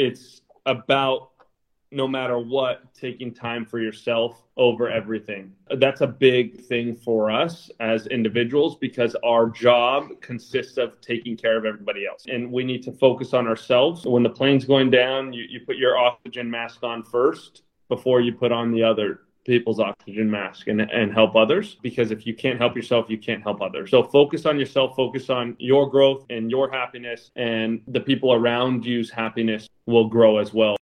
it's about no matter what, taking time for yourself over everything. That's a big thing for us as individuals because our job consists of taking care of everybody else. And we need to focus on ourselves. When the plane's going down, you, you put your oxygen mask on first before you put on the other people's oxygen mask and, and help others because if you can't help yourself you can't help others. So focus on yourself focus on your growth and your happiness and the people around you's happiness will grow as well